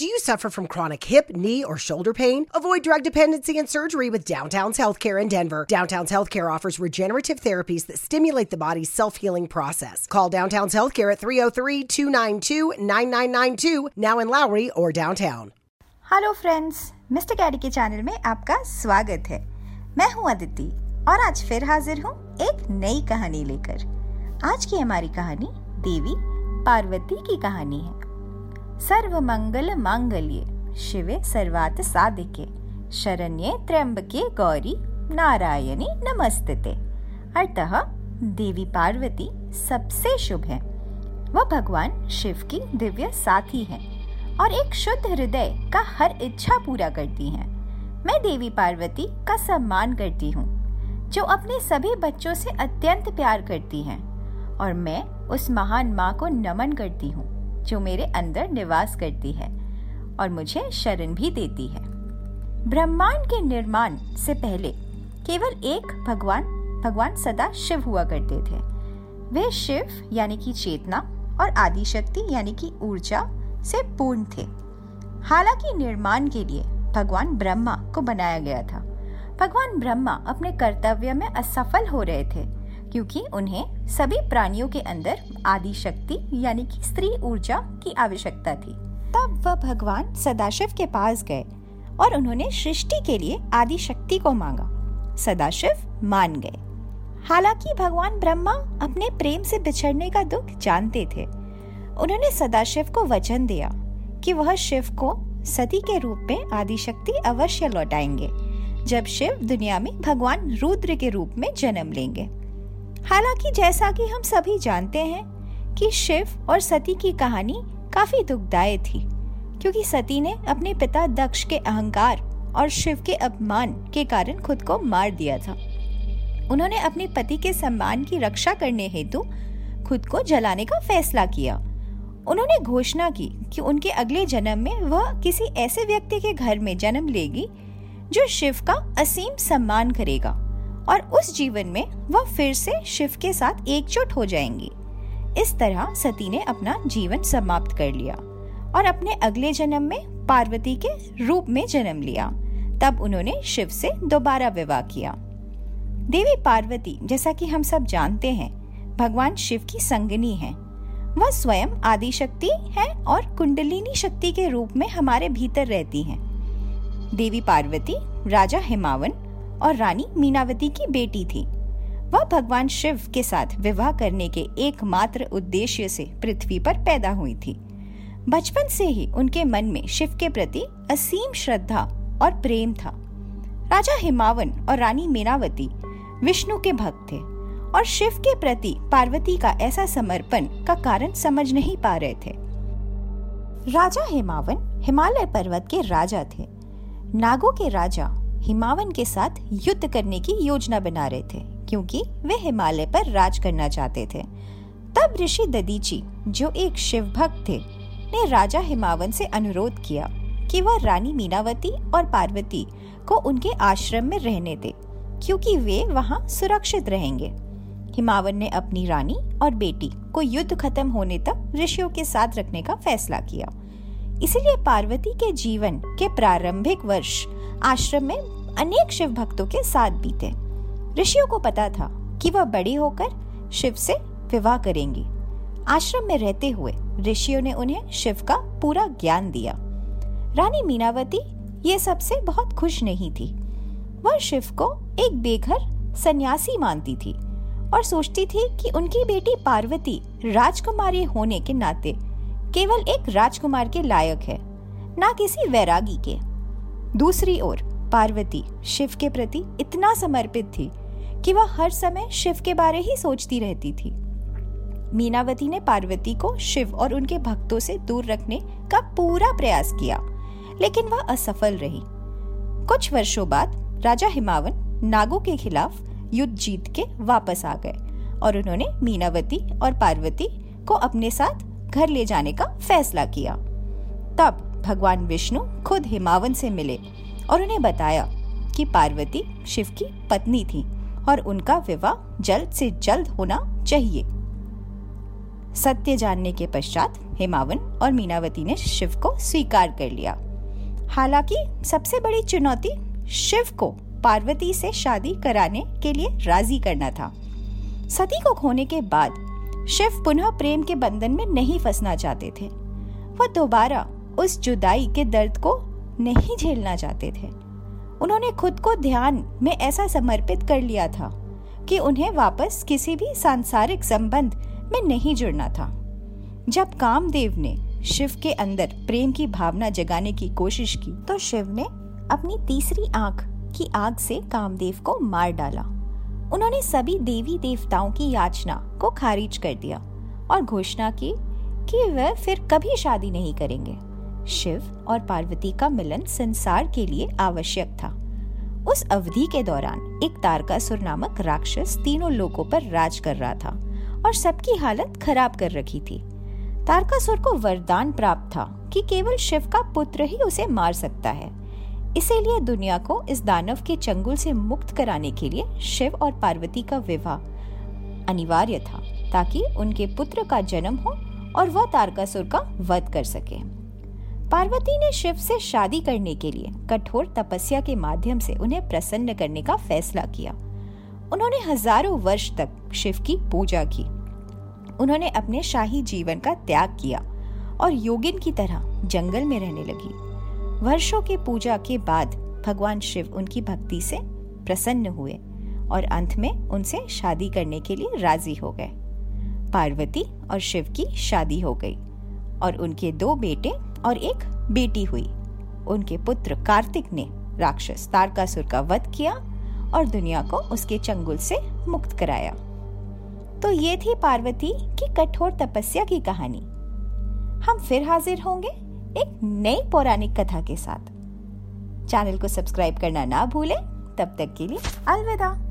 Do you suffer from chronic hip, knee, or shoulder pain? Avoid drug dependency and surgery with Downtown's Healthcare in Denver. Downtown's Healthcare offers regenerative therapies that stimulate the body's self healing process. Call Downtown's Healthcare at 303 292 9992, now in Lowry or downtown. Hello friends mister Caddy के channel में आपका स्वागत है मैं हूं अदिति और आज फिर हाजिर हूं एक नई कहानी लेकर आज की हमारी कहानी देवी पार्वती की कहानी है सर्व मंगल मांगल्ये शिवे सर्वात साधिके, शरण्ये त्र्यंबके गौरी, नारायणी नमस्ते। अतः देवी पार्वती सबसे शुभ है। वह भगवान शिव की दिव्य साथी है और एक शुद्ध हृदय का हर इच्छा पूरा करती हैं। मैं देवी पार्वती का सम्मान करती हूँ, जो अपने सभी बच्चों से अत्यंत प्यार करती हैं और मैं उस महान माँ को नमन करती हूँ। जो मेरे अंदर निवास करती है और मुझे शरण भी देती है। ब्रह्मांड के निर्माण से पहले केवल एक भगवान भगवान सदा शिव हुआ करते थे। वे शिव, यानी कि चेतना, और आदि शक्ति यानी कि ऊर्जा, से पूर्ण थे। हालाँकि निर्माण के लिए भगवान ब्रह्मा को बनाया गया था। भगवान ब्रह्मा अपने कर्तव्य में असफल हो रहे थे। क्योंकि उन्हें सभी प्राणियों के अंदर आदि शक्ति, यानी कि स्त्री ऊर्जा की आवश्यकता थी। तब वह भगवान सदाशिव के पास गए और उन्होंने सृष्टि के लिए आदि शक्ति को मांगा। सदाशिव मान गए। हालाँकि भगवान ब्रह्मा अपने प्रेम से बिछड़ने का दुख जानते थे। उन्होंने सदाशिव को वचन दिया कि वह शिव को सती के रूप में आदि शक्ति अवश्य लौटाएँगे, जब शिव दुनिया में भगवान रुद्र के रूप में जन्म लेंगे। हालाँकि जैसा कि हम सभी जानते हैं कि शिव और सती की कहानी काफ़ी दुखदायी थी, क्योंकि सती ने अपने पिता दक्ष के अहंकार और शिव के अपमान के कारण खुद को मार दिया था। उन्होंने अपने पति के सम्मान की रक्षा करने हेतु खुद को जलाने का फैसला किया। उन्होंने घोषणा की कि उनके अगले जन्म में वह किसी ऐसे व्यक्ति के घर में जन्म लेगी जो शिव का असीम सम्मान करेगा। और उस जीवन में वह फिर से शिव के साथ एकजुट हो जाएँगी। इस तरह सती ने अपना जीवन समाप्त कर लिया और अपने अगले जन्म में पार्वती के रूप में जन्म लिया। तब उन्होंने शिव से दोबारा विवाह किया। देवी पार्वती, जैसा कि हम सब जानते हैं, भगवान शिव की संगनी है। वह स्वयं आदि शक्ति है और कुंडलिनी शक्ति के रूप में हमारे भीतर रहती हैं। देवी पार्वती, राजा हिमावन और रानी मीनावती की बेटी थी। वह भगवान शिव के साथ विवाह करने के एकमात्र उद्देश्य से पृथ्वी पर पैदा हुई थी। बचपन से ही उनके मन में शिव के प्रति असीम श्रद्धा और प्रेम था। राजा हिमावन और रानी मीनावती विष्णु के भक्त थे और शिव के प्रति पार्वती का ऐसा समर्पण का कारण समझ नहीं पा रहे थे। राजा हिमावन हिमालय पर्वत के राजा थे। नागों के राजा हिमावन के साथ युद्ध करने की योजना बना रहे थे, क्योंकि वे हिमालय पर राज करना चाहते थे। तब ऋषि ददीची जो एक शिव भक्त थे, ने राजा हिमावन से अनुरोध किया कि वह रानी मीनावती और पार्वती को उनके आश्रम में रहने दे, क्योंकि वे वहाँ सुरक्षित रहेंगे। हिमावन ने अपनी रानी और बेटी को युद्ध खत्म होने तक ऋषियों के साथ रखने का फैसला किया। इसलिए पार्वती के जीवन के प्रारंभिक वर्ष आश्रम में अनेक शिव भक्तों के साथ बीते। ऋषियों को पता था कि वह बड़ी होकर शिव से विवाह करेंगी। आश्रम में रहते हुए ऋषियों ने उन्हें शिव का पूरा ज्ञान दिया। रानी मीनावती ये सबसे बहुत खुश नहीं थी। वह शिव को एक बेघर सन्यासी मानती थी और सोचती थी कि उनकी बेटी पार्वती राजकुमारी होने के नाते केवल एक राजकुमार के लायक है, ना किसी वैरागी के। दूसरी ओर, पार्वती शिव के प्रति इतना समर्पित थी कि वह हर समय शिव के बारे ही सोचती रहती थी। मीनावती ने पार्वती को शिव और उनके भक्तों से दूर रखने का पूरा प्रयास किया, लेकिन वह असफल रही। कुछ वर्षों बाद राजा हिमावन नागो के खिलाफ युद्ध जीत के वापस आ गए और उन्होंने मीनावती और पार्वती को अपने साथ घर ले जाने का फैसला किया। तब भगवान विष्णु खुद हिमावन से मिले और उन्हें बताया कि पार्वती शिव की पत्नी थी और उनका विवाह जल्द से जल्द होना चाहिए। सत्य जानने के पश्चात हेमावन और मीनावती ने शिव को स्वीकार कर लिया। हालाँकि सबसे बड़ी चुनौती शिव को पार्वती से शादी कराने के लिए राज़ी करना था। सती को खोने के बाद शिव पुनः प्रेम के बंधन में नहीं फंसना चाहते थे। वह दोबारा उस जुदाई के दर्द को नहीं झेलना चाहते थे। उन्होंने खुद को ध्यान में ऐसा समर्पित कर लिया था कि उन्हें वापस किसी भी सांसारिक संबंध में नहीं जुड़ना था। जब कामदेव ने शिव के अंदर प्रेम की भावना जगाने की कोशिश की तो शिव ने अपनी तीसरी आँख की आग से कामदेव को मार डाला। उन्होंने सभी देवी देवताओं की याचना को खारिज कर दिया और घोषणा की कि वह फिर कभी शादी नहीं करेंगे। शिव और पार्वती का मिलन संसार के लिए आवश्यक था। उस अवधि के दौरान एक तारकासुर नामक राक्षस तीनों लोगों पर राज कर रहा था और सबकी हालत खराब कर रखी थी। तारकासुर को वरदान प्राप्त था कि केवल शिव का पुत्र ही उसे मार सकता है। इसीलिए दुनिया को इस दानव के चंगुल से मुक्त कराने के लिए शिव और पार्वती का विवाह अनिवार्य था ताकि उनके पुत्र का जन्म हो और वह तारकासुर का वध कर सके। पार्वती ने शिव से शादी करने के लिए कठोर तपस्या के माध्यम से उन्हें प्रसन्न करने का फैसला किया। उन्होंने हज़ारों वर्ष तक शिव की पूजा की। उन्होंने अपने शाही जीवन का त्याग किया और योगिन की तरह जंगल में रहने लगी। वर्षों के पूजा के बाद भगवान शिव उनकी भक्ति से प्रसन्न हुए और अंत में उनसे शादी करने के लिए राज़ी हो गए। पार्वती और शिव की शादी हो गई और उनके दो बेटे और एक बेटी हुई। उनके पुत्र कार्तिक ने राक्षस तारकासुर का वध किया और दुनिया को उसके चंगुल से मुक्त कराया। तो ये थी पार्वती की कठोर तपस्या की कहानी। हम फिर हाजिर होंगे एक नई पौराणिक कथा के साथ। चैनल को सब्सक्राइब करना ना भूलें। तब तक के लिए अलविदा।